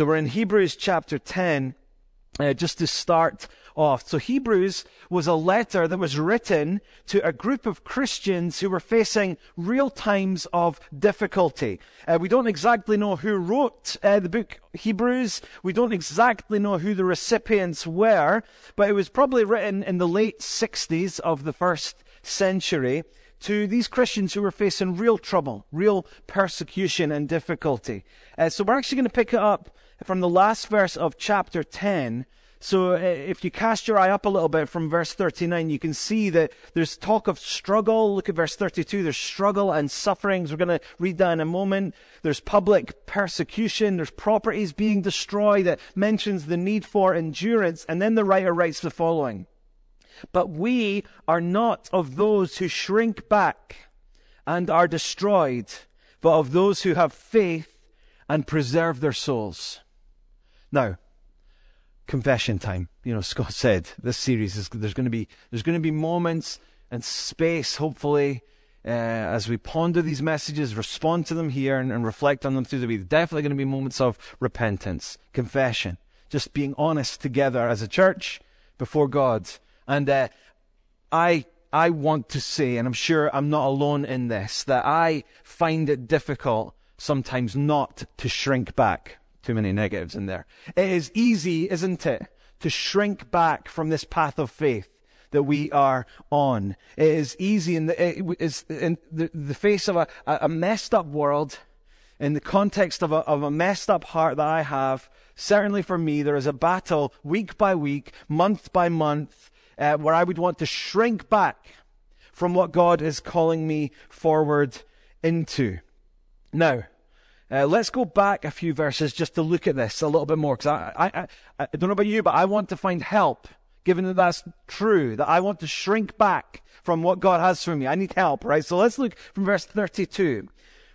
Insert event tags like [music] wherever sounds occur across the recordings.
So we're in Hebrews chapter 10, uh, just to start off. So Hebrews was a letter that was written to a group of Christians who were facing real times of difficulty. Uh, we don't exactly know who wrote uh, the book Hebrews. We don't exactly know who the recipients were, but it was probably written in the late 60s of the first century to these Christians who were facing real trouble, real persecution and difficulty. Uh, so we're actually going to pick it up from the last verse of chapter 10 so uh, if you cast your eye up a little bit from verse 39, you can see that there's talk of struggle. Look at verse 32. There's struggle and sufferings. We're going to read that in a moment. There's public persecution. There's properties being destroyed that mentions the need for endurance. And then the writer writes the following. But we are not of those who shrink back and are destroyed, but of those who have faith and preserve their souls. Now, confession time. You know, [laughs] Scott said this series is there's going to be there's going to be moments and space, hopefully, uh, as we ponder these messages, respond to them here, and, and reflect on them through the week. Definitely going to be moments of repentance, confession, just being honest together as a church before God. And uh, I I want to say, and I'm sure I'm not alone in this, that I find it difficult sometimes not to shrink back too many negatives in there. It is easy, isn't it, to shrink back from this path of faith that we are on. It is easy in the, in the, the face of a, a messed up world, in the context of a, of a messed up heart that I have. Certainly for me, there is a battle week by week, month by month, uh, where I would want to shrink back from what God is calling me forward into. Now, uh, let's go back a few verses just to look at this a little bit more, because I, I, I, I don't know about you, but I want to find help, given that that's true, that I want to shrink back from what God has for me. I need help, right? So let's look from verse 32.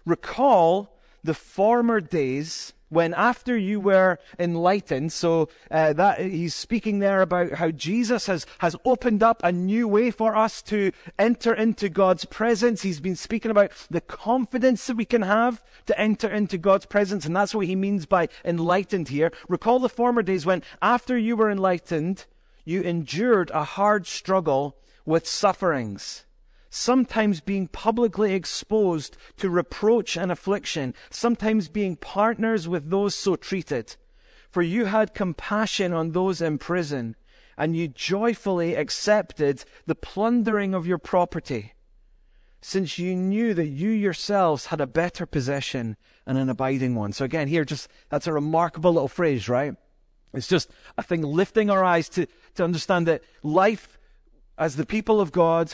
Recall the former days when after you were enlightened, so uh, that he's speaking there about how Jesus has, has opened up a new way for us to enter into God's presence. He's been speaking about the confidence that we can have to enter into God's presence, and that's what he means by enlightened here. Recall the former days when after you were enlightened, you endured a hard struggle with sufferings sometimes being publicly exposed to reproach and affliction, sometimes being partners with those so treated. For you had compassion on those in prison, and you joyfully accepted the plundering of your property, since you knew that you yourselves had a better possession and an abiding one. So again, here, just, that's a remarkable little phrase, right? It's just, I think, lifting our eyes to, to understand that life as the people of God,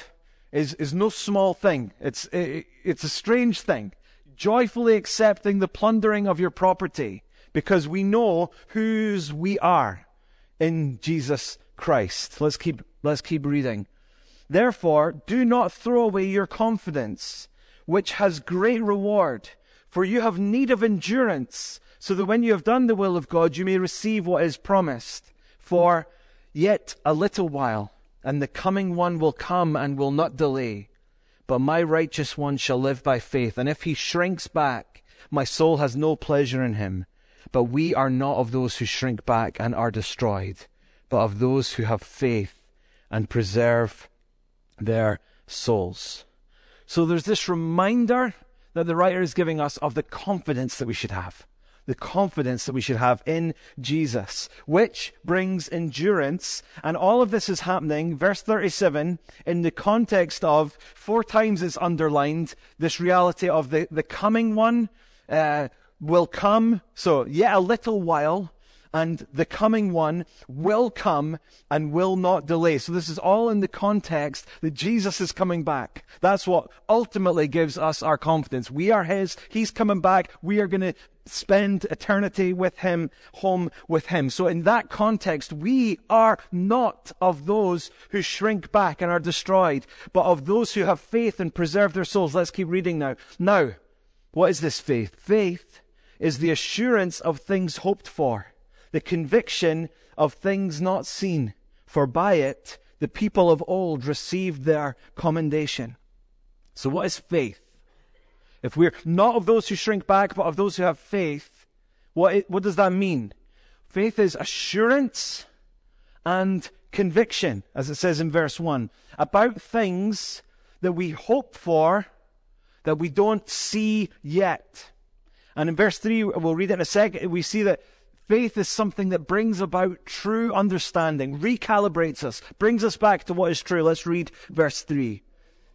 is, is no small thing. It's, it, it's a strange thing. Joyfully accepting the plundering of your property because we know whose we are in Jesus Christ. Let's keep, let's keep reading. Therefore, do not throw away your confidence, which has great reward, for you have need of endurance, so that when you have done the will of God, you may receive what is promised. For yet a little while, and the coming one will come and will not delay. But my righteous one shall live by faith, and if he shrinks back, my soul has no pleasure in him. But we are not of those who shrink back and are destroyed, but of those who have faith and preserve their souls. So there's this reminder that the writer is giving us of the confidence that we should have the confidence that we should have in Jesus, which brings endurance. And all of this is happening, verse 37, in the context of four times it's underlined this reality of the, the coming one uh, will come. So, yet a little while and the coming one will come and will not delay. So this is all in the context that Jesus is coming back. That's what ultimately gives us our confidence. We are His. He's coming back. We are going to spend eternity with Him, home with Him. So in that context, we are not of those who shrink back and are destroyed, but of those who have faith and preserve their souls. Let's keep reading now. Now, what is this faith? Faith is the assurance of things hoped for the conviction of things not seen, for by it the people of old received their commendation. So, what is faith? If we're not of those who shrink back, but of those who have faith, What, what does that mean? Faith is assurance and conviction, as it says in verse 1, about things that we hope for that we don't see yet. And in verse 3, we'll read it in a second, we see that faith is something that brings about true understanding, recalibrates us, brings us back to what is true. Let's read verse 3.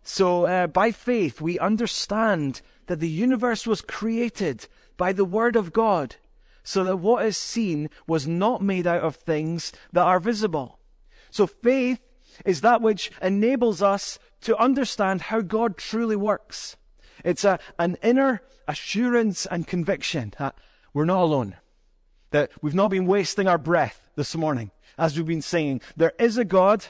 So, uh, by faith, we understand that the universe was created by the Word of God, so that what is seen was not made out of things that are visible. So, faith is that which enables us to understand how God truly works. It's a, an inner assurance and conviction that we're not alone, that we've not been wasting our breath this morning as we've been saying. There is a God,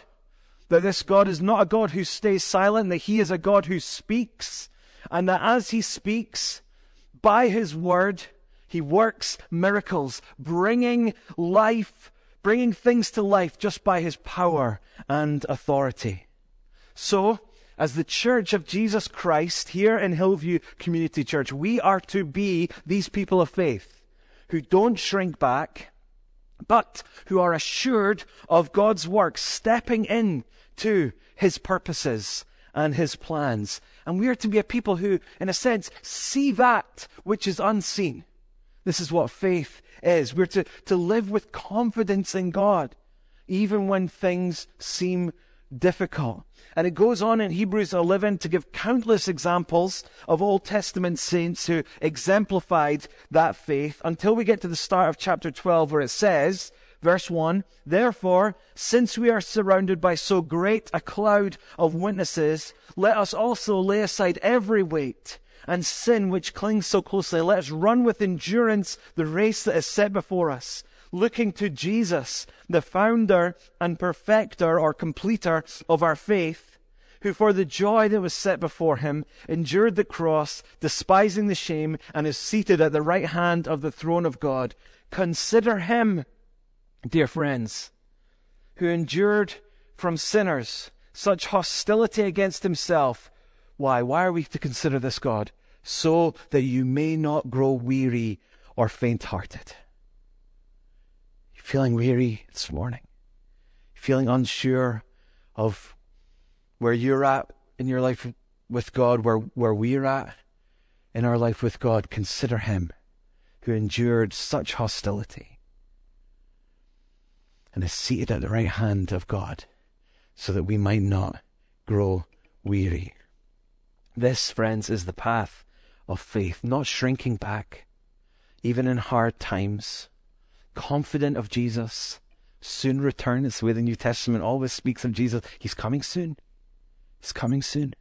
that this God is not a God who stays silent, that He is a God who speaks, and that as He speaks, by His word, He works miracles, bringing life, bringing things to life just by His power and authority. So, as the church of Jesus Christ here in Hillview Community Church, we are to be these people of faith who don't shrink back, but who are assured of God's work, stepping in to his purposes and his plans. And we are to be a people who, in a sense, see that which is unseen. This is what faith is. We're to, to live with confidence in God, even when things seem difficult. And it goes on in Hebrews 11 to give countless examples of Old Testament saints who exemplified that faith until we get to the start of chapter 12 where it says, verse 1, Therefore, since we are surrounded by so great a cloud of witnesses, let us also lay aside every weight and sin which clings so closely. Let us run with endurance the race that is set before us looking to Jesus, the founder and perfecter or completer of our faith, who for the joy that was set before him endured the cross, despising the shame, and is seated at the right hand of the throne of God. Consider him, dear friends, who endured from sinners such hostility against himself. Why? Why are we to consider this God? So that you may not grow weary or faint hearted feeling weary this morning, feeling unsure of where you're at in your life with God, where, where we're at in our life with God, consider Him who endured such hostility and is seated at the right hand of God so that we might not grow weary. This, friends, is the path of faith, not shrinking back, even in hard times confident of Jesus, soon return. It's the way the New Testament always speaks of Jesus. He's coming soon. He's coming soon.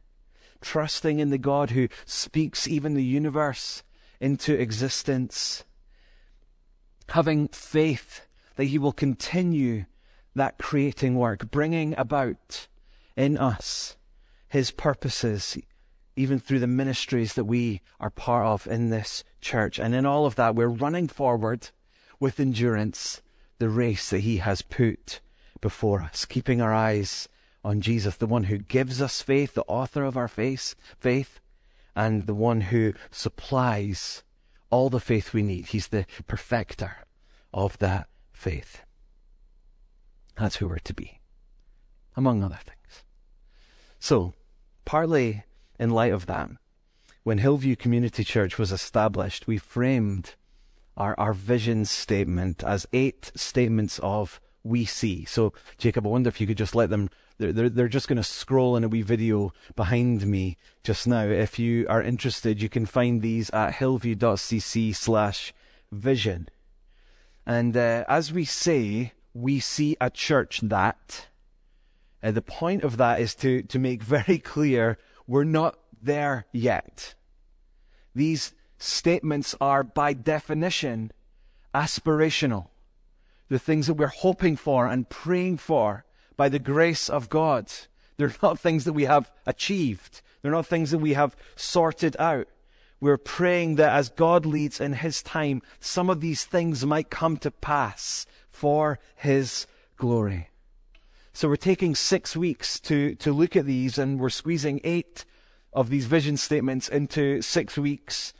Trusting in the God who speaks even the universe into existence. Having faith that He will continue that creating work, bringing about in us His purposes, even through the ministries that we are part of in this church. And in all of that, we're running forward with endurance the race that He has put before us, keeping our eyes on Jesus, the one who gives us faith, the author of our faith, faith, and the one who supplies all the faith we need. He's the perfecter of that faith. That's who we're to be, among other things. So, partly in light of that, when Hillview Community Church was established, we framed our, our vision statement as eight statements of we see. So, Jacob, I wonder if you could just let them, they're, they're, they're just going to scroll in a wee video behind me just now. If you are interested, you can find these at hillview.cc slash vision. And uh, as we say, we see a church that, uh, the point of that is to, to make very clear we're not there yet. These statements are, by definition, aspirational. The things that we're hoping for and praying for by the grace of God. They're [laughs] not things that we have achieved. They're not things that we have sorted out. We're praying that as God leads in His time, some of these things might come to pass for His glory. So we're taking six weeks to, to look at these and we're squeezing eight of these vision statements into six weeks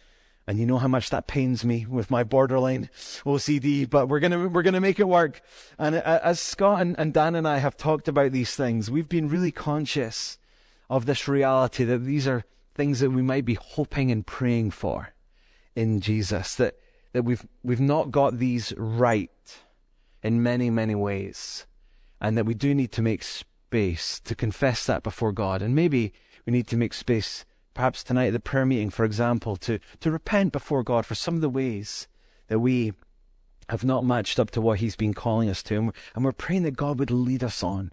And you know how much that pains me with my borderline OCD, but we're gonna, we're gonna make it work. And uh, as Scott and, and Dan and I have talked about these things, we've been really conscious of this reality that these are things that we might be hoping and praying for in Jesus, that, that we've, we've not got these right in many, many ways, and that we do need to make space to confess that before God. And maybe we need to make space perhaps tonight at the prayer meeting, for example, to, to repent before God for some of the ways that we have not matched up to what He's been calling us to. And we're, and we're praying that God would lead us on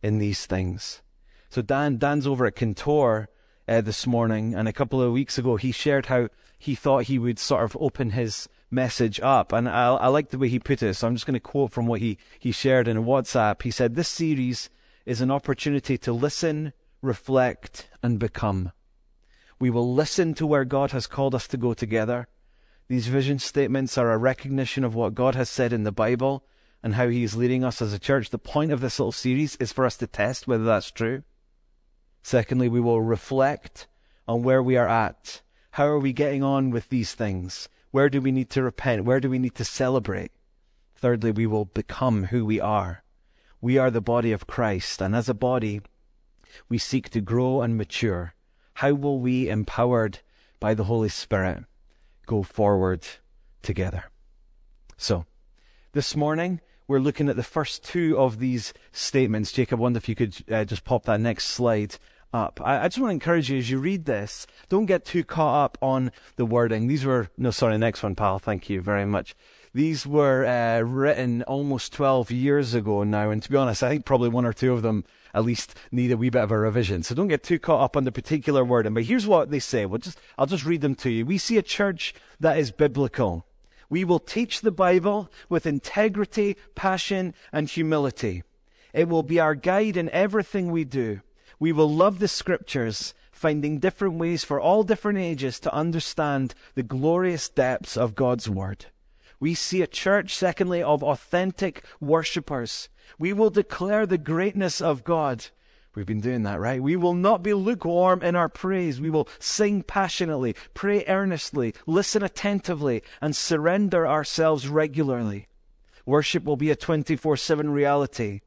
in these things. So Dan, Dan's over at Cantor uh, this morning, and a couple of weeks ago he shared how he thought he would sort of open his message up. And I, I like the way he put it, so I'm just going to quote from what he, he shared in a WhatsApp. He said, This series is an opportunity to listen, reflect, and become. We will listen to where God has called us to go together. These vision statements are a recognition of what God has said in the Bible and how He is leading us as a church. The point of this little series is for us to test whether that's true. Secondly, we will reflect on where we are at. How are we getting on with these things? Where do we need to repent? Where do we need to celebrate? Thirdly, we will become who we are. We are the body of Christ, and as a body, we seek to grow and mature how will we, empowered by the Holy Spirit, go forward together? So, this morning, we're looking at the first two of these statements. Jacob, I wonder if you could uh, just pop that next slide up. I, I, just want to encourage you as you read this, don't get too caught up on the wording. These were, no, sorry, next one, pal. Thank you very much. These were uh, written almost 12 years ago now, and to be honest, I think probably one or two of them at least need a wee bit of a revision. So don't get too caught up on the particular wording. But here's what they say. We'll just, I'll just read them to you. We see a church that is biblical. We will teach the Bible with integrity, passion, and humility. It will be our guide in everything we do. We will love the scriptures, finding different ways for all different ages to understand the glorious depths of God's word. We see a church, secondly, of authentic worshippers we will declare the greatness of God. We've been doing that, right? We will not be lukewarm in our praise. We will sing passionately, pray earnestly, listen attentively, and surrender ourselves regularly. Worship will be a 24 7 reality.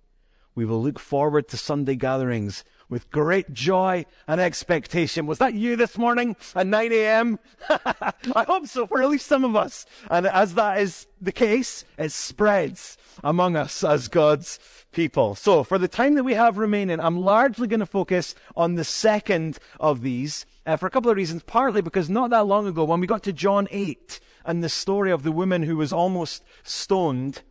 We will look forward to Sunday gatherings with great joy and expectation. Was that you this morning at 9 a.m.? [laughs] I hope so for at least some of us. And as that is the case, it spreads among us as God's people. So for the time that we have remaining, I'm largely going to focus on the second of these uh, for a couple of reasons. Partly because not that long ago, when we got to John 8 and the story of the woman who was almost stoned,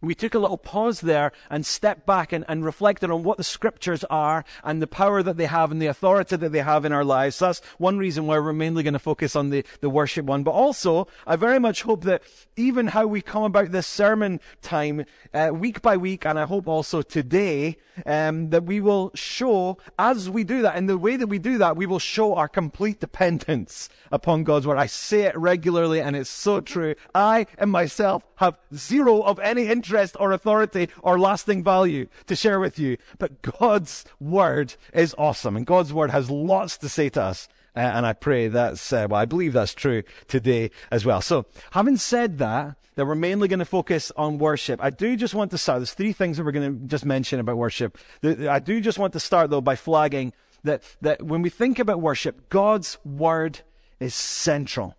we took a little pause there and stepped back and, and, reflected on what the scriptures are and the power that they have and the authority that they have in our lives. So that's one reason why we're mainly going to focus on the, the worship one. But also, I very much hope that even how we come about this sermon time, uh, week by week, and I hope also today, um, that we will show, as we do that, in the way that we do that, we will show our complete dependence upon God's word. I say it regularly and it's so true. I and myself have zero of any interest interest or authority or lasting value to share with you. But God's word is awesome and God's word has lots to say to us. And I pray that's, uh, well, I believe that's true today as well. So, having said that, that we're mainly going to focus on worship, I do just want to start. There's three things that we're going to just mention about worship. I do just want to start though by flagging that, that when we think about worship, God's word is central.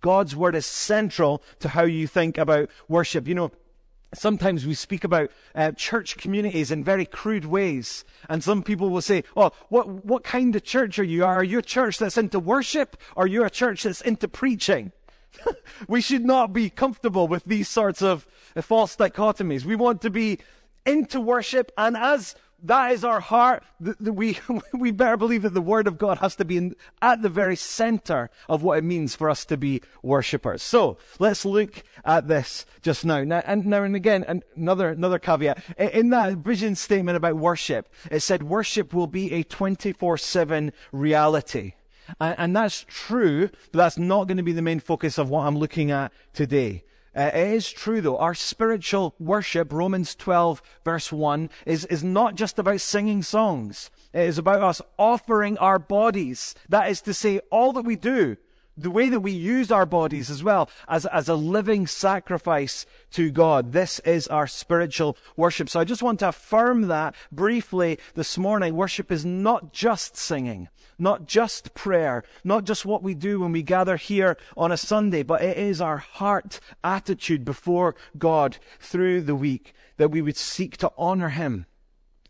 God's word is central to how you think about worship. You know, Sometimes we speak about uh, church communities in very crude ways. And some people will say, oh, what, what kind of church are you? Are you a church that's into worship? Or are you a church that's into preaching? [laughs] we should not be comfortable with these sorts of uh, false dichotomies. We want to be into worship and as that is our heart. We, [laughs] we better believe that the Word of God has to be in, at the very center of what it means for us to be worshippers. So let's look at this just now. Now and, now and again, and another, another caveat. In that vision statement about worship, it said worship will be a 24-7 reality. And, and that's true, but that's not going to be the main focus of what I'm looking at today. Uh, it is true though, our spiritual worship, Romans 12 verse 1, is, is not just about singing songs. It is about us offering our bodies. That is to say, all that we do, the way that we use our bodies as well as, as a living sacrifice to God. This is our spiritual worship. So I just want to affirm that briefly this morning. Worship is not just singing, not just prayer, not just what we do when we gather here on a Sunday, but it is our heart attitude before God through the week that we would seek to honor Him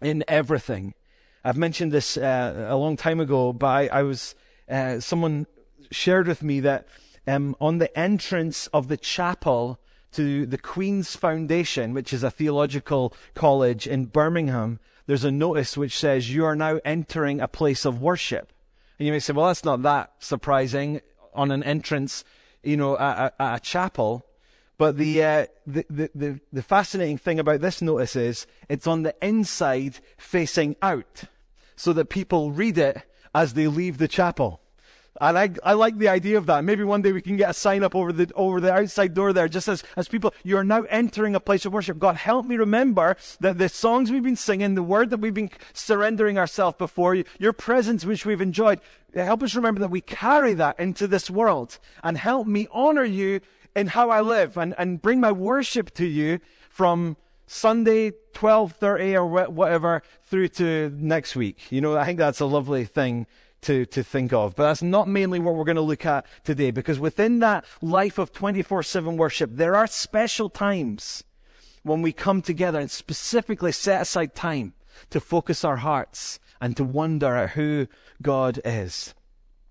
in everything. I've mentioned this uh, a long time ago, but I, was uh, someone shared with me that um, on the entrance of the chapel to the Queen's Foundation, which is a theological college in Birmingham, there's a notice which says, You are now entering a place of worship. And you may say, Well, that's not that surprising on an entrance, you know, at, at a chapel. But the, uh, the, the, the, the fascinating thing about this notice is it's on the inside facing out so that people read it as they leave the chapel. I I like the idea of that. Maybe one day we can get a sign up over the, over the outside door there, just as, as people, you are now entering a place of worship. God, help me remember that the songs we've been singing, the word that we've been surrendering ourselves before you, your presence which we've enjoyed, help us remember that we carry that into this world and help me honor you in how I live and, and bring my worship to you from Sunday, 12.30 or whatever through to next week. You know, I think that's a lovely thing to, to think of. But that's not mainly what we're going to look at today, because within that life of 24-7 worship, there are special times when we come together and specifically set aside time to focus our hearts and to wonder at who God is.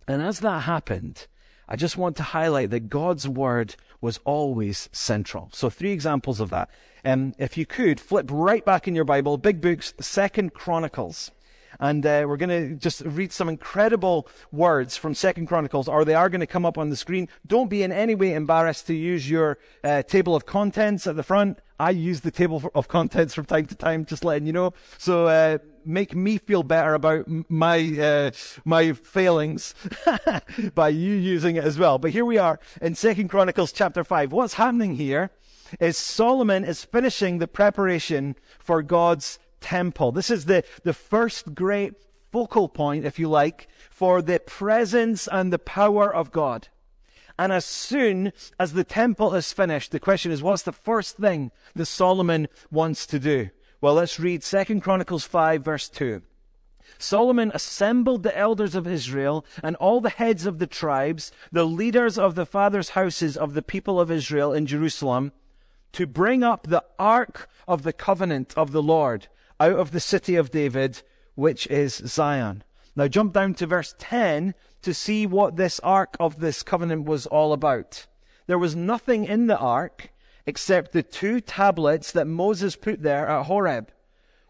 And as that happened, I just want to highlight that God's word was always central. So three examples of that. Um, if you could flip right back in your Bible, big books, Second Chronicles. And uh, we're going to just read some incredible words from Second Chronicles, or they are going to come up on the screen. Don't be in any way embarrassed to use your uh, table of contents at the front. I use the table of contents from time to time, just letting you know. So uh, make me feel better about my uh, my failings [laughs] by you using it as well. But here we are in Second Chronicles chapter five. What's happening here is Solomon is finishing the preparation for God's temple. This is the, the first great focal point, if you like, for the presence and the power of God. And as soon as the temple is finished, the question is, what's the first thing that Solomon wants to do? Well, let's read 2 Chronicles 5 verse 2. Solomon assembled the elders of Israel and all the heads of the tribes, the leaders of the fathers' houses of the people of Israel in Jerusalem, to bring up the ark of the covenant of the Lord out of the city of David, which is Zion. Now jump down to verse 10 to see what this ark of this covenant was all about. There was nothing in the ark except the two tablets that Moses put there at Horeb,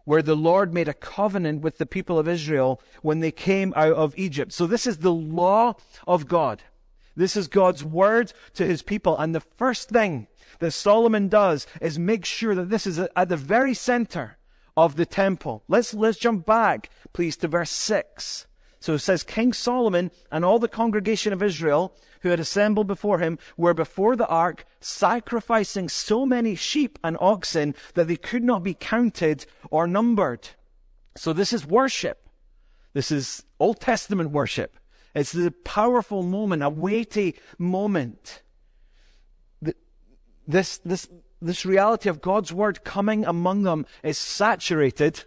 where the Lord made a covenant with the people of Israel when they came out of Egypt. So this is the law of God. This is God's word to his people. And the first thing that Solomon does is make sure that this is at the very center of the temple. Let's, let's jump back, please, to verse 6. So it says, King Solomon and all the congregation of Israel who had assembled before him were before the ark, sacrificing so many sheep and oxen that they could not be counted or numbered. So this is worship. This is Old Testament worship. It's the powerful moment, a weighty moment. This, this, this reality of God's word coming among them is saturated,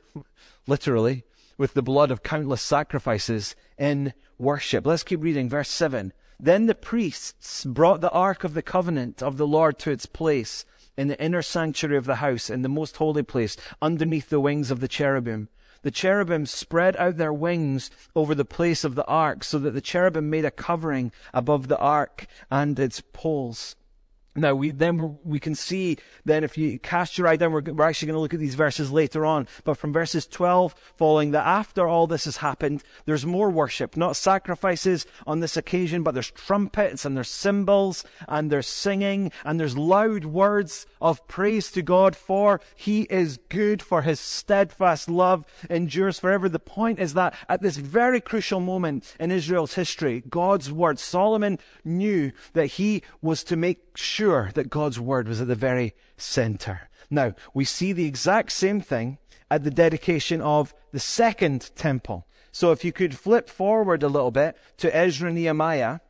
literally, with the blood of countless sacrifices in worship. Let's keep reading verse 7. Then the priests brought the ark of the covenant of the Lord to its place in the inner sanctuary of the house, in the most holy place, underneath the wings of the cherubim. The cherubim spread out their wings over the place of the ark, so that the cherubim made a covering above the ark and its poles. Now we then we can see then if you cast your eye down, we're, we're actually going to look at these verses later on. But from verses 12 following that after all this has happened, there's more worship, not sacrifices on this occasion, but there's trumpets and there's cymbals and there's singing and there's loud words of praise to God for He is good for His steadfast love endures forever. The point is that at this very crucial moment in Israel's history, God's word, Solomon knew that he was to make sure that God's word was at the very center. Now, we see the exact same thing at the dedication of the second temple. So if you could flip forward a little bit to Ezra Nehemiah,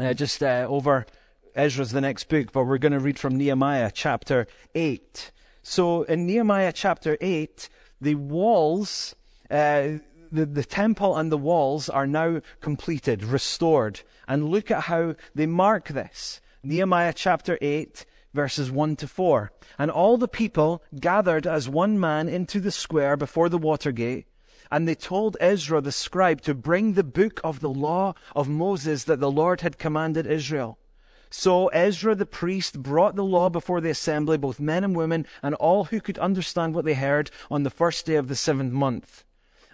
uh, just uh, over Ezra's the next book, but we're going to read from Nehemiah chapter 8. So in Nehemiah chapter 8, the walls, uh, the, the temple and the walls are now completed, restored. And look at how they mark this. Nehemiah chapter 8, verses 1 to 4. And all the people gathered as one man into the square before the water gate. And they told Ezra the scribe to bring the book of the law of Moses that the Lord had commanded Israel. So Ezra the priest brought the law before the assembly, both men and women, and all who could understand what they heard on the first day of the seventh month.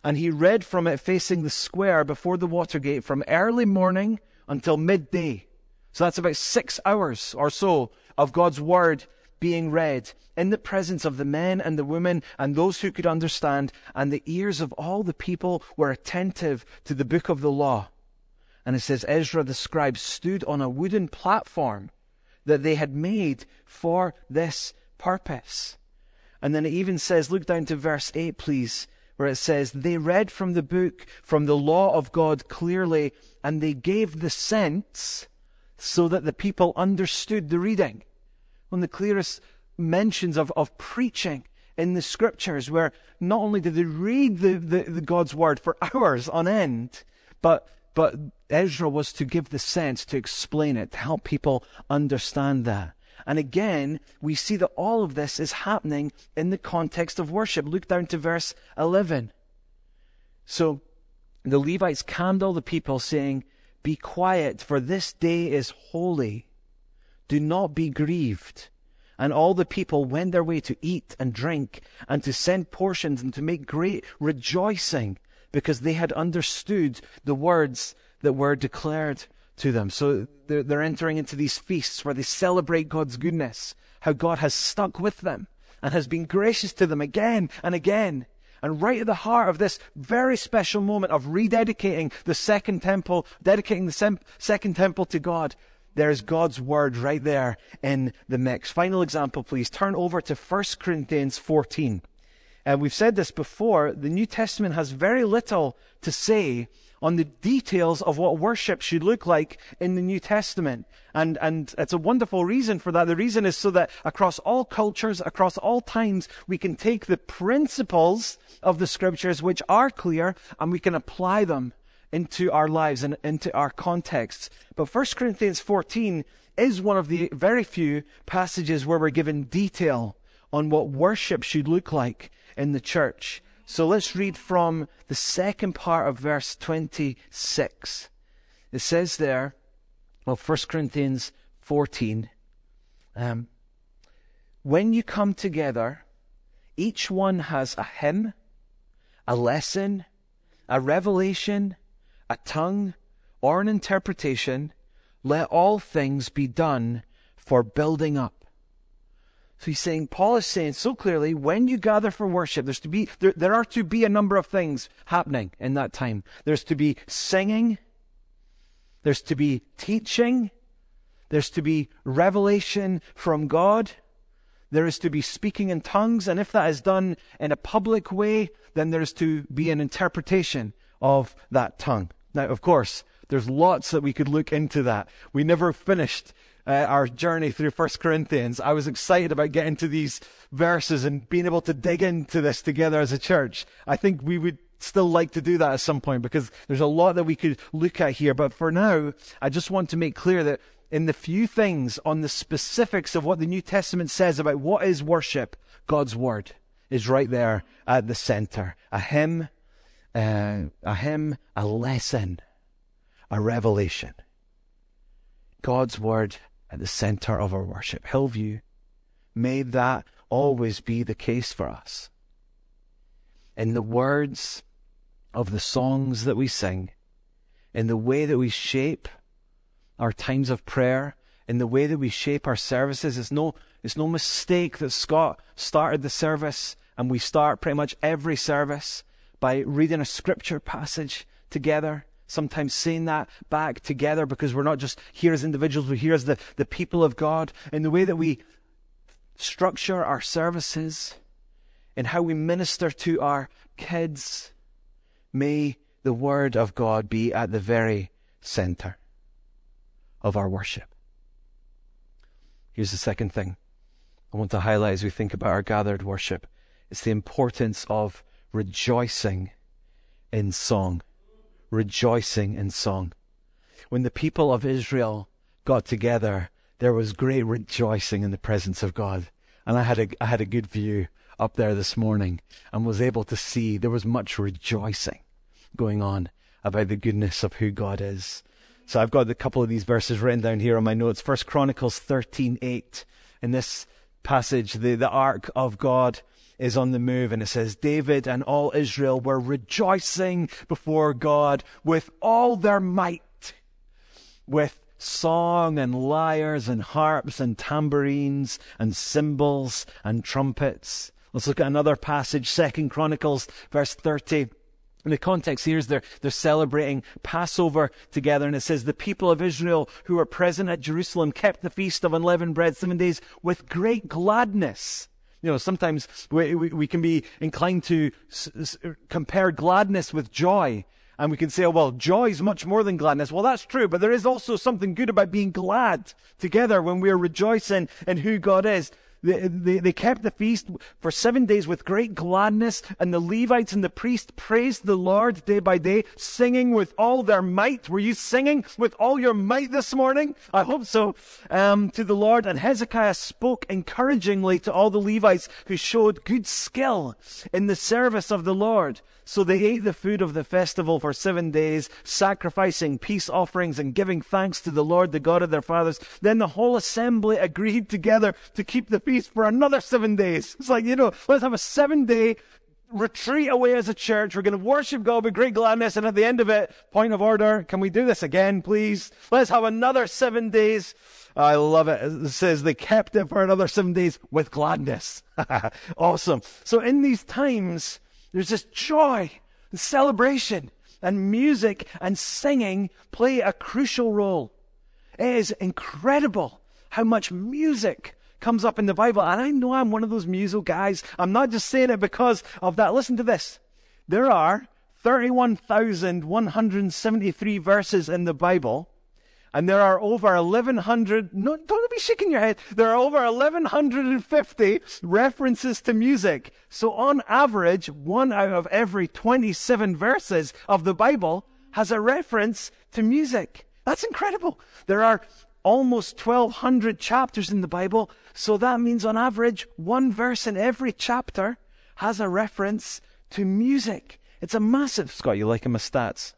And he read from it facing the square before the water gate from early morning until midday. So that's about six hours or so of God's word being read in the presence of the men and the women and those who could understand, and the ears of all the people were attentive to the book of the law. And it says Ezra the scribe stood on a wooden platform that they had made for this purpose. And then it even says, look down to verse 8, please, where it says, They read from the book, from the law of God clearly, and they gave the sense so that the people understood the reading. One of the clearest mentions of, of preaching in the scriptures, where not only did they read the, the, the God's word for hours on end, but but Ezra was to give the sense, to explain it, to help people understand that. And again, we see that all of this is happening in the context of worship. Look down to verse 11. So the Levites calmed all the people, saying, Be quiet, for this day is holy. Do not be grieved. And all the people went their way to eat and drink, and to send portions, and to make great rejoicing because they had understood the words that were declared to them. So they're, they're entering into these feasts where they celebrate God's goodness, how God has stuck with them and has been gracious to them again and again. And right at the heart of this very special moment of rededicating the second temple, dedicating the sem- second temple to God, there's God's word right there in the mix. Final example, please. Turn over to 1 Corinthians 14. And we've said this before, the New Testament has very little to say on the details of what worship should look like in the New Testament. And, and it's a wonderful reason for that. The reason is so that across all cultures, across all times, we can take the principles of the scriptures, which are clear, and we can apply them into our lives and into our contexts. But 1 Corinthians 14 is one of the very few passages where we're given detail on what worship should look like in the church. So let's read from the second part of verse 26. It says there, well, 1 Corinthians 14, um, when you come together, each one has a hymn, a lesson, a revelation, a tongue, or an interpretation. Let all things be done for building up. So he's saying, Paul is saying so clearly, when you gather for worship, there's to be, there, there are to be a number of things happening in that time. There's to be singing. There's to be teaching. There's to be revelation from God. There is to be speaking in tongues. And if that is done in a public way, then there's to be an interpretation of that tongue. Now, of course, there's lots that we could look into that. We never finished uh, our journey through First Corinthians, I was excited about getting to these verses and being able to dig into this together as a church. I think we would still like to do that at some point because there's a lot that we could look at here. But for now, I just want to make clear that in the few things on the specifics of what the New Testament says about what is worship, God's Word is right there at the center. A hymn, uh, a hymn, a lesson, a revelation. God's Word at the center of our worship. Hillview, may that always be the case for us. In the words of the songs that we sing, in the way that we shape our times of prayer, in the way that we shape our services, it's no, it's no mistake that Scott started the service and we start pretty much every service by reading a scripture passage together sometimes saying that back together because we're not just here as individuals, we're here as the, the people of God. In the way that we structure our services, and how we minister to our kids, may the Word of God be at the very center of our worship. Here's the second thing I want to highlight as we think about our gathered worship. It's the importance of rejoicing in song. Rejoicing in song. When the people of Israel got together, there was great rejoicing in the presence of God. And I had a, I had a good view up there this morning and was able to see there was much rejoicing going on about the goodness of who God is. So I've got a couple of these verses written down here on my notes. First Chronicles 13:8. In this passage, the, the ark of God is on the move and it says, David and all Israel were rejoicing before God with all their might, with song and lyres and harps and tambourines and cymbals and trumpets. Let's look at another passage, Second Chronicles, verse 30. In the context here is they're, they're celebrating Passover together, and it says, The people of Israel who were present at Jerusalem kept the feast of unleavened bread seven days with great gladness. You know, sometimes we, we, we can be inclined to s- s- compare gladness with joy. And we can say, oh, well, joy is much more than gladness. Well, that's true, but there is also something good about being glad together when we are rejoicing in who God is. They, they, they, kept the feast for seven days with great gladness, and the Levites and the priests praised the Lord day by day, singing with all their might. Were you singing with all your might this morning? I hope so. Um, to the Lord, and Hezekiah spoke encouragingly to all the Levites who showed good skill in the service of the Lord. So they ate the food of the festival for seven days, sacrificing peace offerings and giving thanks to the Lord, the God of their fathers. Then the whole assembly agreed together to keep the feast for another seven days. It's like, you know, let's have a seven day retreat away as a church. We're going to worship God with great gladness. And at the end of it, point of order, can we do this again, please? Let's have another seven days. I love it. It says they kept it for another seven days with gladness. [laughs] awesome. So in these times, there's this joy and celebration and music and singing play a crucial role. It is incredible how much music comes up in the Bible. And I know I'm one of those musical guys. I'm not just saying it because of that. Listen to this. There are 31,173 verses in the Bible. And there are over 1100, no, don't be shaking your head. There are over 1150 references to music. So on average, one out of every 27 verses of the Bible has a reference to music. That's incredible. There are almost 1200 chapters in the Bible. So that means on average, one verse in every chapter has a reference to music. It's a massive, Scott, you liking my stats?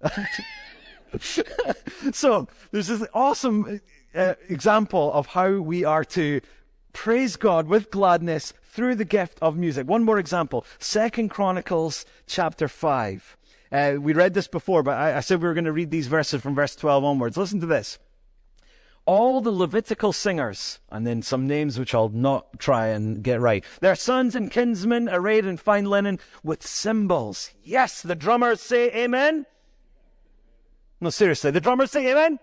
[laughs] so there's this awesome uh, example of how we are to praise God with gladness through the gift of music. One more example. Second Chronicles chapter 5. Uh, we read this before, but I, I said we were going to read these verses from verse 12 onwards. Listen to this. All the Levitical singers, and then some names which I'll not try and get right. Their sons and kinsmen arrayed in fine linen with cymbals. Yes, the drummers say amen. No, seriously, the drummers say amen.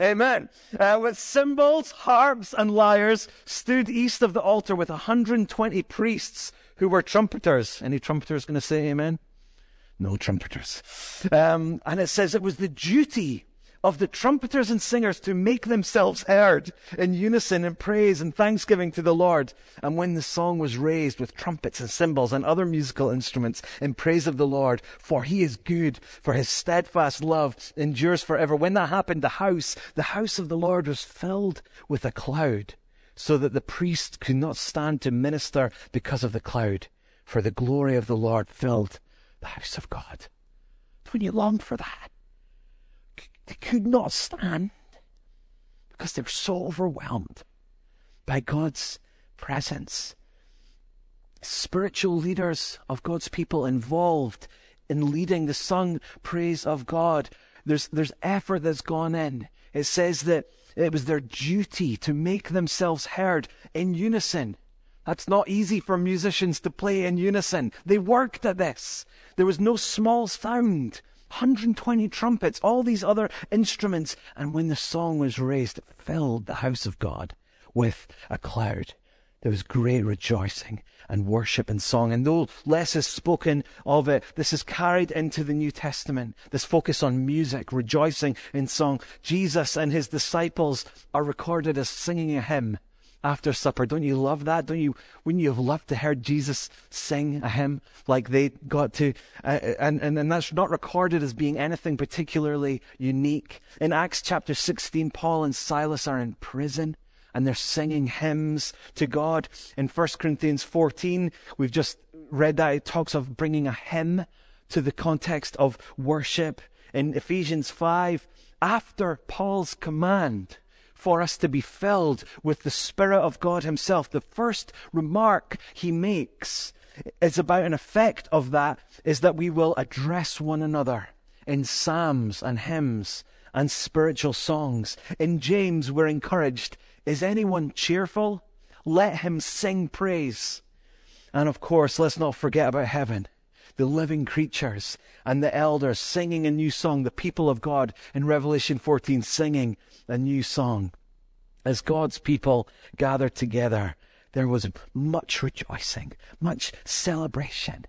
Amen. Uh, with cymbals, harps, and lyres, stood east of the altar with 120 priests who were trumpeters. Any trumpeters going to say amen? No trumpeters. Um, and it says it was the duty of the trumpeters and singers to make themselves heard in unison in praise and thanksgiving to the Lord. And when the song was raised with trumpets and cymbals and other musical instruments in praise of the Lord, for he is good, for his steadfast love endures forever. When that happened, the house, the house of the Lord was filled with a cloud, so that the priests could not stand to minister because of the cloud, for the glory of the Lord filled the house of God. Don't you long for that? Could not stand because they were so overwhelmed by God's presence. Spiritual leaders of God's people involved in leading the sung praise of God. There's, there's effort that's gone in. It says that it was their duty to make themselves heard in unison. That's not easy for musicians to play in unison. They worked at this. There was no small sound. 120 trumpets, all these other instruments. And when the song was raised, it filled the house of God with a cloud. there was great rejoicing and worship and song. And though less is spoken of it, this is carried into the New Testament. This focus on music, rejoicing in song. Jesus and his disciples are recorded as singing a hymn after supper. Don't you love that? Don't you? Wouldn't you have loved to hear Jesus sing a hymn like they got to? Uh, and, and and that's not recorded as being anything particularly unique. In Acts chapter 16, Paul and Silas are in prison and they're singing hymns to God. In 1 Corinthians 14, we've just read that it talks of bringing a hymn to the context of worship. In Ephesians 5, after Paul's command for us to be filled with the Spirit of God Himself, the first remark he makes is about an effect of that is that we will address one another in psalms and hymns and spiritual songs. In James, we're encouraged is anyone cheerful? Let him sing praise. And of course, let's not forget about heaven. The living creatures and the elders singing a new song, the people of God in Revelation 14 singing a new song. As God's people gathered together, there was much rejoicing, much celebration,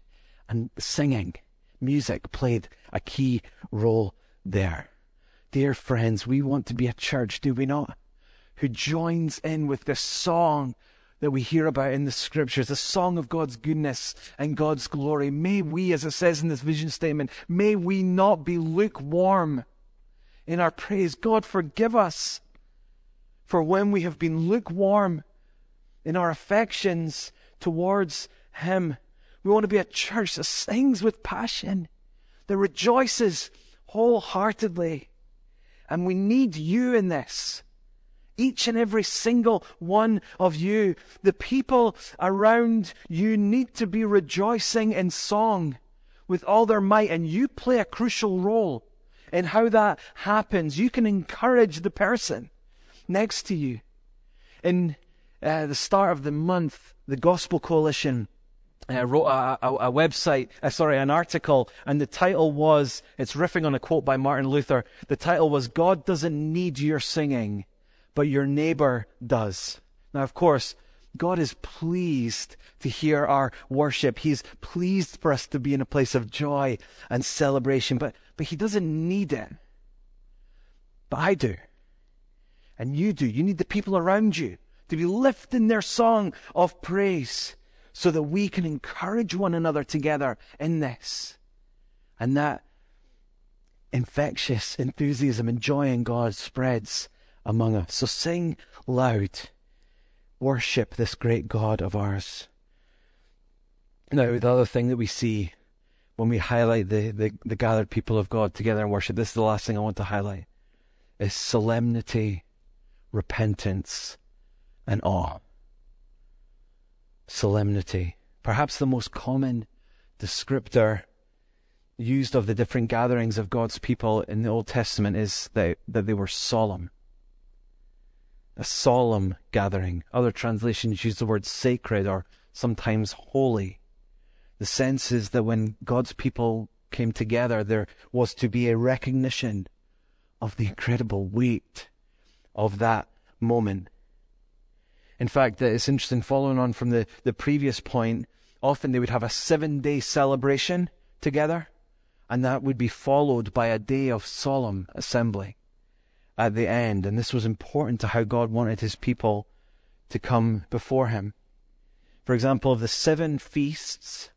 and singing. Music played a key role there. Dear friends, we want to be a church, do we not? who joins in with this song that we hear about in the scriptures, a song of God's goodness and God's glory. May we, as it says in this vision statement, may we not be lukewarm in our praise. God, forgive us for when we have been lukewarm in our affections towards Him. We want to be a church that sings with passion, that rejoices wholeheartedly. And we need you in this each and every single one of you. The people around you need to be rejoicing in song with all their might, and you play a crucial role in how that happens. You can encourage the person next to you. In uh, the start of the month, the Gospel Coalition uh, wrote a, a, a website, uh, sorry, an article, and the title was, it's riffing on a quote by Martin Luther. The title was, God doesn't need your singing but your neighbor does. Now, of course, God is pleased to hear our worship. He's pleased for us to be in a place of joy and celebration, but, but He doesn't need it. But I do. And you do. You need the people around you to be lifting their song of praise so that we can encourage one another together in this. And that infectious enthusiasm and joy in God spreads among us. So sing loud. Worship this great God of ours. Now, the other thing that we see when we highlight the, the, the gathered people of God together in worship, this is the last thing I want to highlight, is solemnity, repentance, and awe. Solemnity. Perhaps the most common descriptor used of the different gatherings of God's people in the Old Testament is that, that they were solemn a solemn gathering. Other translations use the word sacred or sometimes holy. The sense is that when God's people came together, there was to be a recognition of the incredible weight of that moment. In fact, uh, it's interesting, following on from the, the previous point, often they would have a seven day celebration together, and that would be followed by a day of solemn assembly at the end. And this was important to how God wanted his people to come before him. For example, of the seven feasts,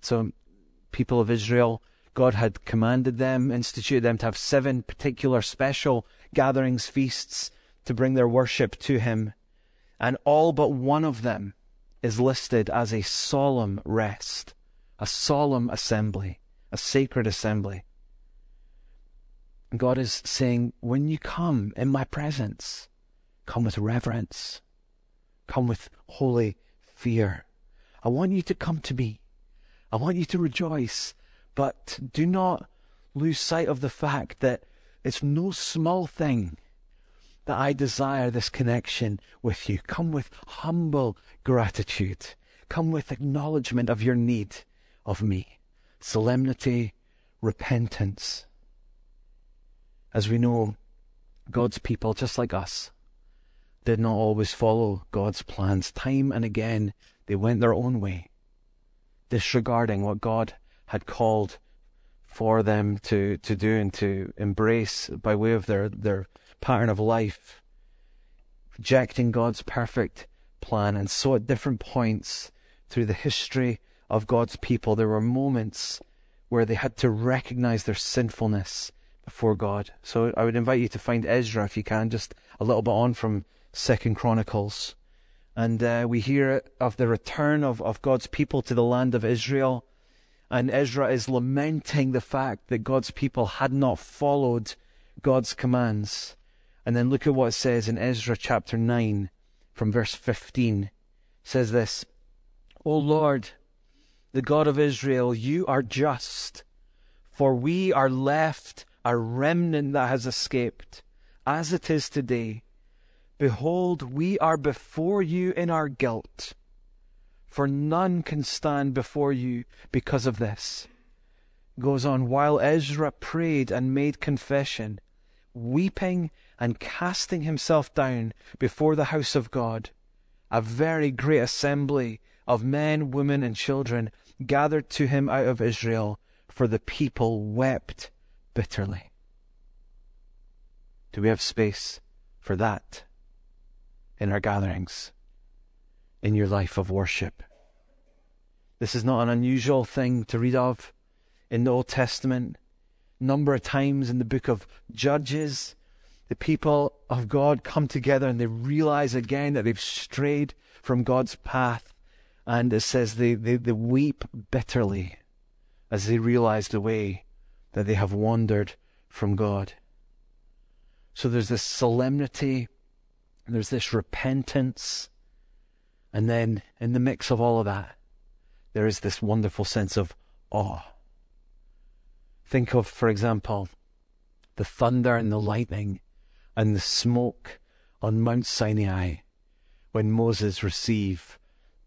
so people of Israel, God had commanded them, instituted them to have seven particular special gatherings, feasts, to bring their worship to him. And all but one of them is listed as a solemn rest, a solemn assembly, a sacred assembly. God is saying, when you come in my presence, come with reverence, come with holy fear. I want you to come to me. I want you to rejoice, but do not lose sight of the fact that it's no small thing that I desire this connection with you. Come with humble gratitude. Come with acknowledgement of your need of me. Solemnity, repentance, as we know, God's people, just like us, did not always follow God's plans. Time and again, they went their own way, disregarding what God had called for them to, to do and to embrace by way of their, their pattern of life, rejecting God's perfect plan. And so, at different points through the history of God's people, there were moments where they had to recognize their sinfulness before God. So, I would invite you to find Ezra if you can, just a little bit on from Second Chronicles. And uh, we hear of the return of, of God's people to the land of Israel. And Ezra is lamenting the fact that God's people had not followed God's commands. And then look at what it says in Ezra chapter 9 from verse 15. It says this, O Lord, the God of Israel, you are just, for we are left a remnant that has escaped, as it is today. Behold, we are before you in our guilt, for none can stand before you because of this. Goes on, while Ezra prayed and made confession, weeping and casting himself down before the house of God, a very great assembly of men, women, and children gathered to him out of Israel, for the people wept bitterly. Do we have space for that? in our gatherings, in your life of worship. This is not an unusual thing to read of in the Old Testament. Number of times in the book of Judges, the people of God come together and they realize again that they've strayed from God's path. And it says they, they, they weep bitterly as they realize the way that they have wandered from God. So there's this solemnity there's this repentance. And then in the mix of all of that, there is this wonderful sense of awe. Think of, for example, the thunder and the lightning and the smoke on Mount Sinai when Moses receive,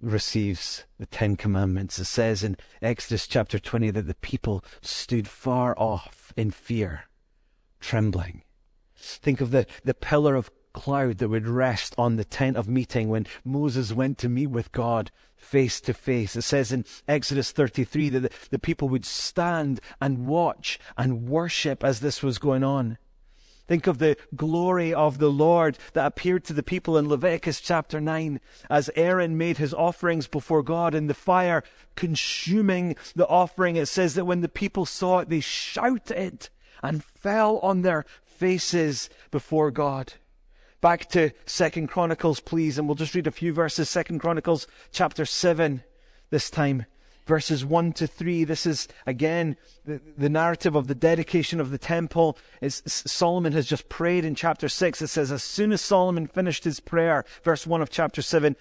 receives the Ten Commandments. It says in Exodus chapter 20 that the people stood far off in fear, trembling. Think of the, the pillar of cloud that would rest on the tent of meeting when Moses went to meet with God face to face. It says in Exodus 33 that the, the people would stand and watch and worship as this was going on. Think of the glory of the Lord that appeared to the people in Leviticus chapter 9 as Aaron made his offerings before God in the fire consuming the offering. It says that when the people saw it, they shouted and fell on their faces before God. Back to Second Chronicles, please, and we'll just read a few verses. Second Chronicles chapter 7 this time. Verses 1 to 3. This is, again, the, the narrative of the dedication of the temple. It's, Solomon has just prayed in chapter 6. It says, As soon as Solomon finished his prayer, verse 1 of chapter 7,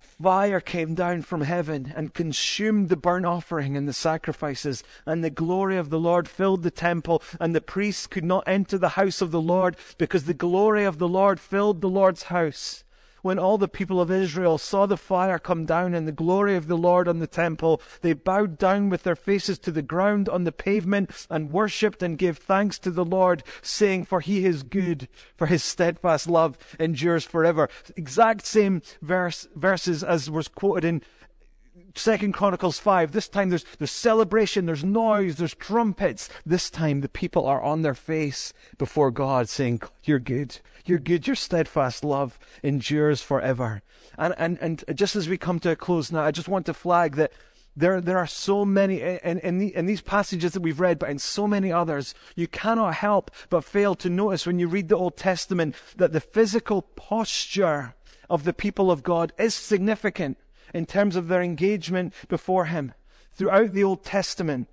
fire came down from heaven and consumed the burnt offering and the sacrifices, and the glory of the Lord filled the temple, and the priests could not enter the house of the Lord because the glory of the Lord filled the Lord's house when all the people of Israel saw the fire come down and the glory of the Lord on the temple, they bowed down with their faces to the ground on the pavement and worshipped and gave thanks to the Lord, saying, For he is good, for his steadfast love endures forever. Exact same verse, verses as was quoted in Second Chronicles 5, this time there's, there's celebration, there's noise, there's trumpets. This time the people are on their face before God saying, You're good, you're good, your steadfast love endures forever. And, and, and just as we come to a close now, I just want to flag that there, there are so many in, in, the, in these passages that we've read, but in so many others, you cannot help but fail to notice when you read the Old Testament that the physical posture of the people of God is significant in terms of their engagement before Him. Throughout the Old Testament,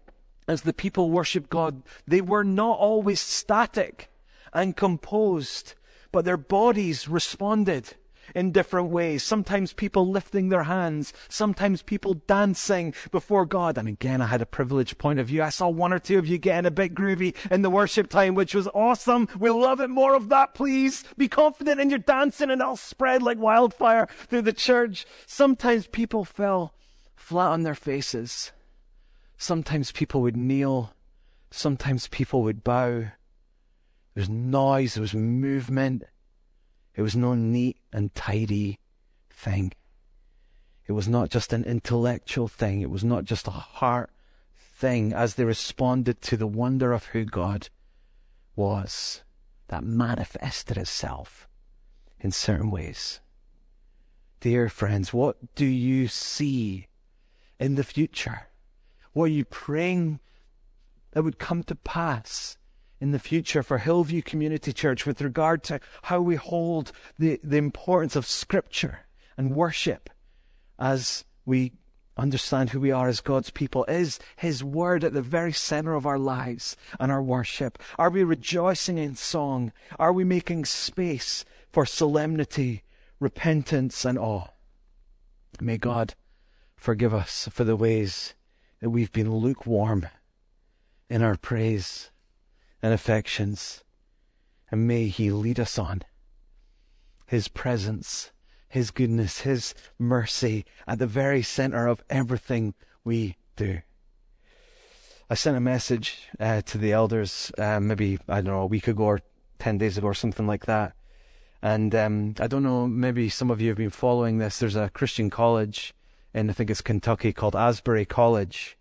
as the people worshiped God, they were not always static and composed, but their bodies responded in different ways. Sometimes people lifting their hands, sometimes people dancing before God. And again, I had a privileged point of view. I saw one or two of you getting a bit groovy in the worship time, which was awesome. We'll love it. More of that, please. Be confident in your dancing and it'll spread like wildfire through the church. Sometimes people fell flat on their faces. Sometimes people would kneel. Sometimes people would bow. There was noise, there was movement. It was no neat and tidy thing. It was not just an intellectual thing. It was not just a heart thing as they responded to the wonder of who God was that manifested itself in certain ways. Dear friends, what do you see in the future? What are you praying that would come to pass in the future for Hillview Community Church with regard to how we hold the, the importance of Scripture and worship as we understand who we are as God's people? Is His Word at the very center of our lives and our worship? Are we rejoicing in song? Are we making space for solemnity, repentance, and awe? May God forgive us for the ways that we've been lukewarm in our praise and affections, and may He lead us on. His presence his goodness, His mercy at the very center of everything we do. I sent a message uh, to the elders uh, maybe, I don't know, a week ago or 10 days ago or something like that. And um, I don't know, maybe some of you have been following this. There's a Christian college in, I think it's Kentucky, called Asbury College.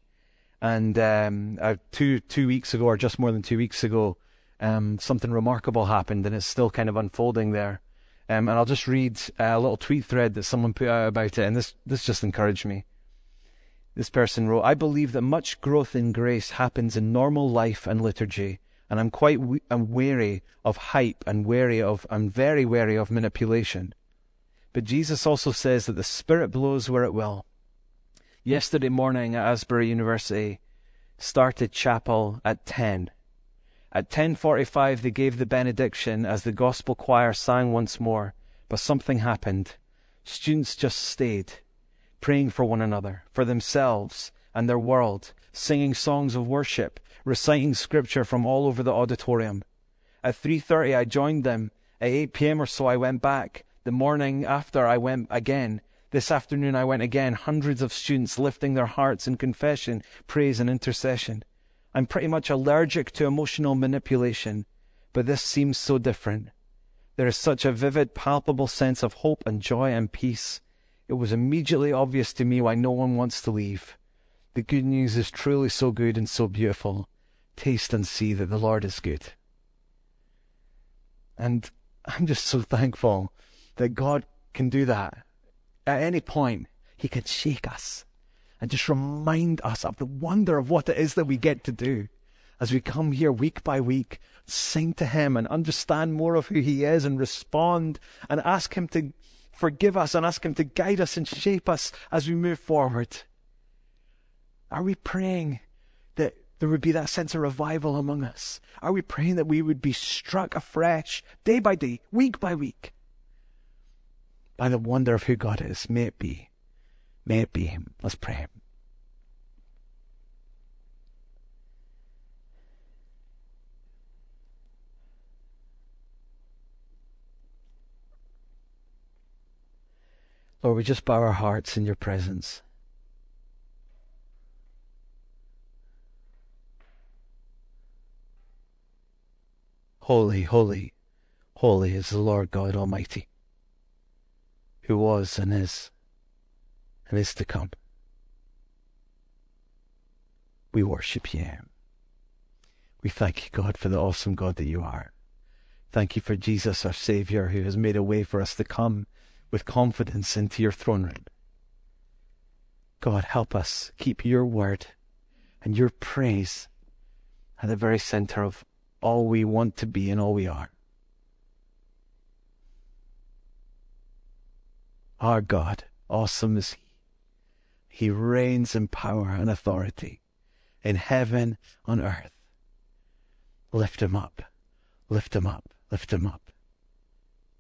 And um, uh, two two weeks ago, or just more than two weeks ago, um, something remarkable happened, and it's still kind of unfolding there. Um, and I'll just read a little tweet thread that someone put out about it, and this, this just encouraged me. This person wrote, I believe that much growth in grace happens in normal life and liturgy, and I'm quite we- I'm wary of hype and wary of, I'm very wary of manipulation. But Jesus also says that the Spirit blows where it will. Yesterday morning at Asbury University, started chapel at 10. At 10:45 they gave the benediction as the gospel choir sang once more, but something happened. Students just stayed, praying for one another, for themselves and their world, singing songs of worship, reciting scripture from all over the auditorium. At 3:30 I joined them. At 8 p.m. or so I went back. The morning after I went again. This afternoon I went again, hundreds of students lifting their hearts in confession, praise and intercession. I'm pretty much allergic to emotional manipulation, but this seems so different. There is such a vivid, palpable sense of hope and joy and peace. It was immediately obvious to me why no one wants to leave. The good news is truly so good and so beautiful. Taste and see that the Lord is good. And I'm just so thankful that God can do that. At any point, He can shake us and just remind us of the wonder of what it is that we get to do as we come here week by week, sing to Him and understand more of who He is and respond and ask Him to forgive us and ask Him to guide us and shape us as we move forward. Are we praying that there would be that sense of revival among us? Are we praying that we would be struck afresh, day by day, week by week, by the wonder of who God is? May it be. May it be Him. Let's pray. Lord, we just bow our hearts in your presence. Holy, holy, holy is the Lord God Almighty, who was and is and is to come. We worship you. We thank you, God, for the awesome God that you are. Thank you for Jesus, our Savior, who has made a way for us to come with confidence into your throne room. God, help us keep your word and your praise at the very center of all we want to be and all we are. Our God, awesome is He. He reigns in power and authority in heaven, on earth. Lift him up, lift him up, lift him up.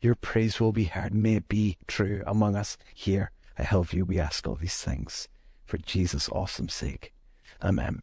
Your praise will be heard. May it be true among us here at Hillview. We ask all these things for Jesus' awesome sake. Amen.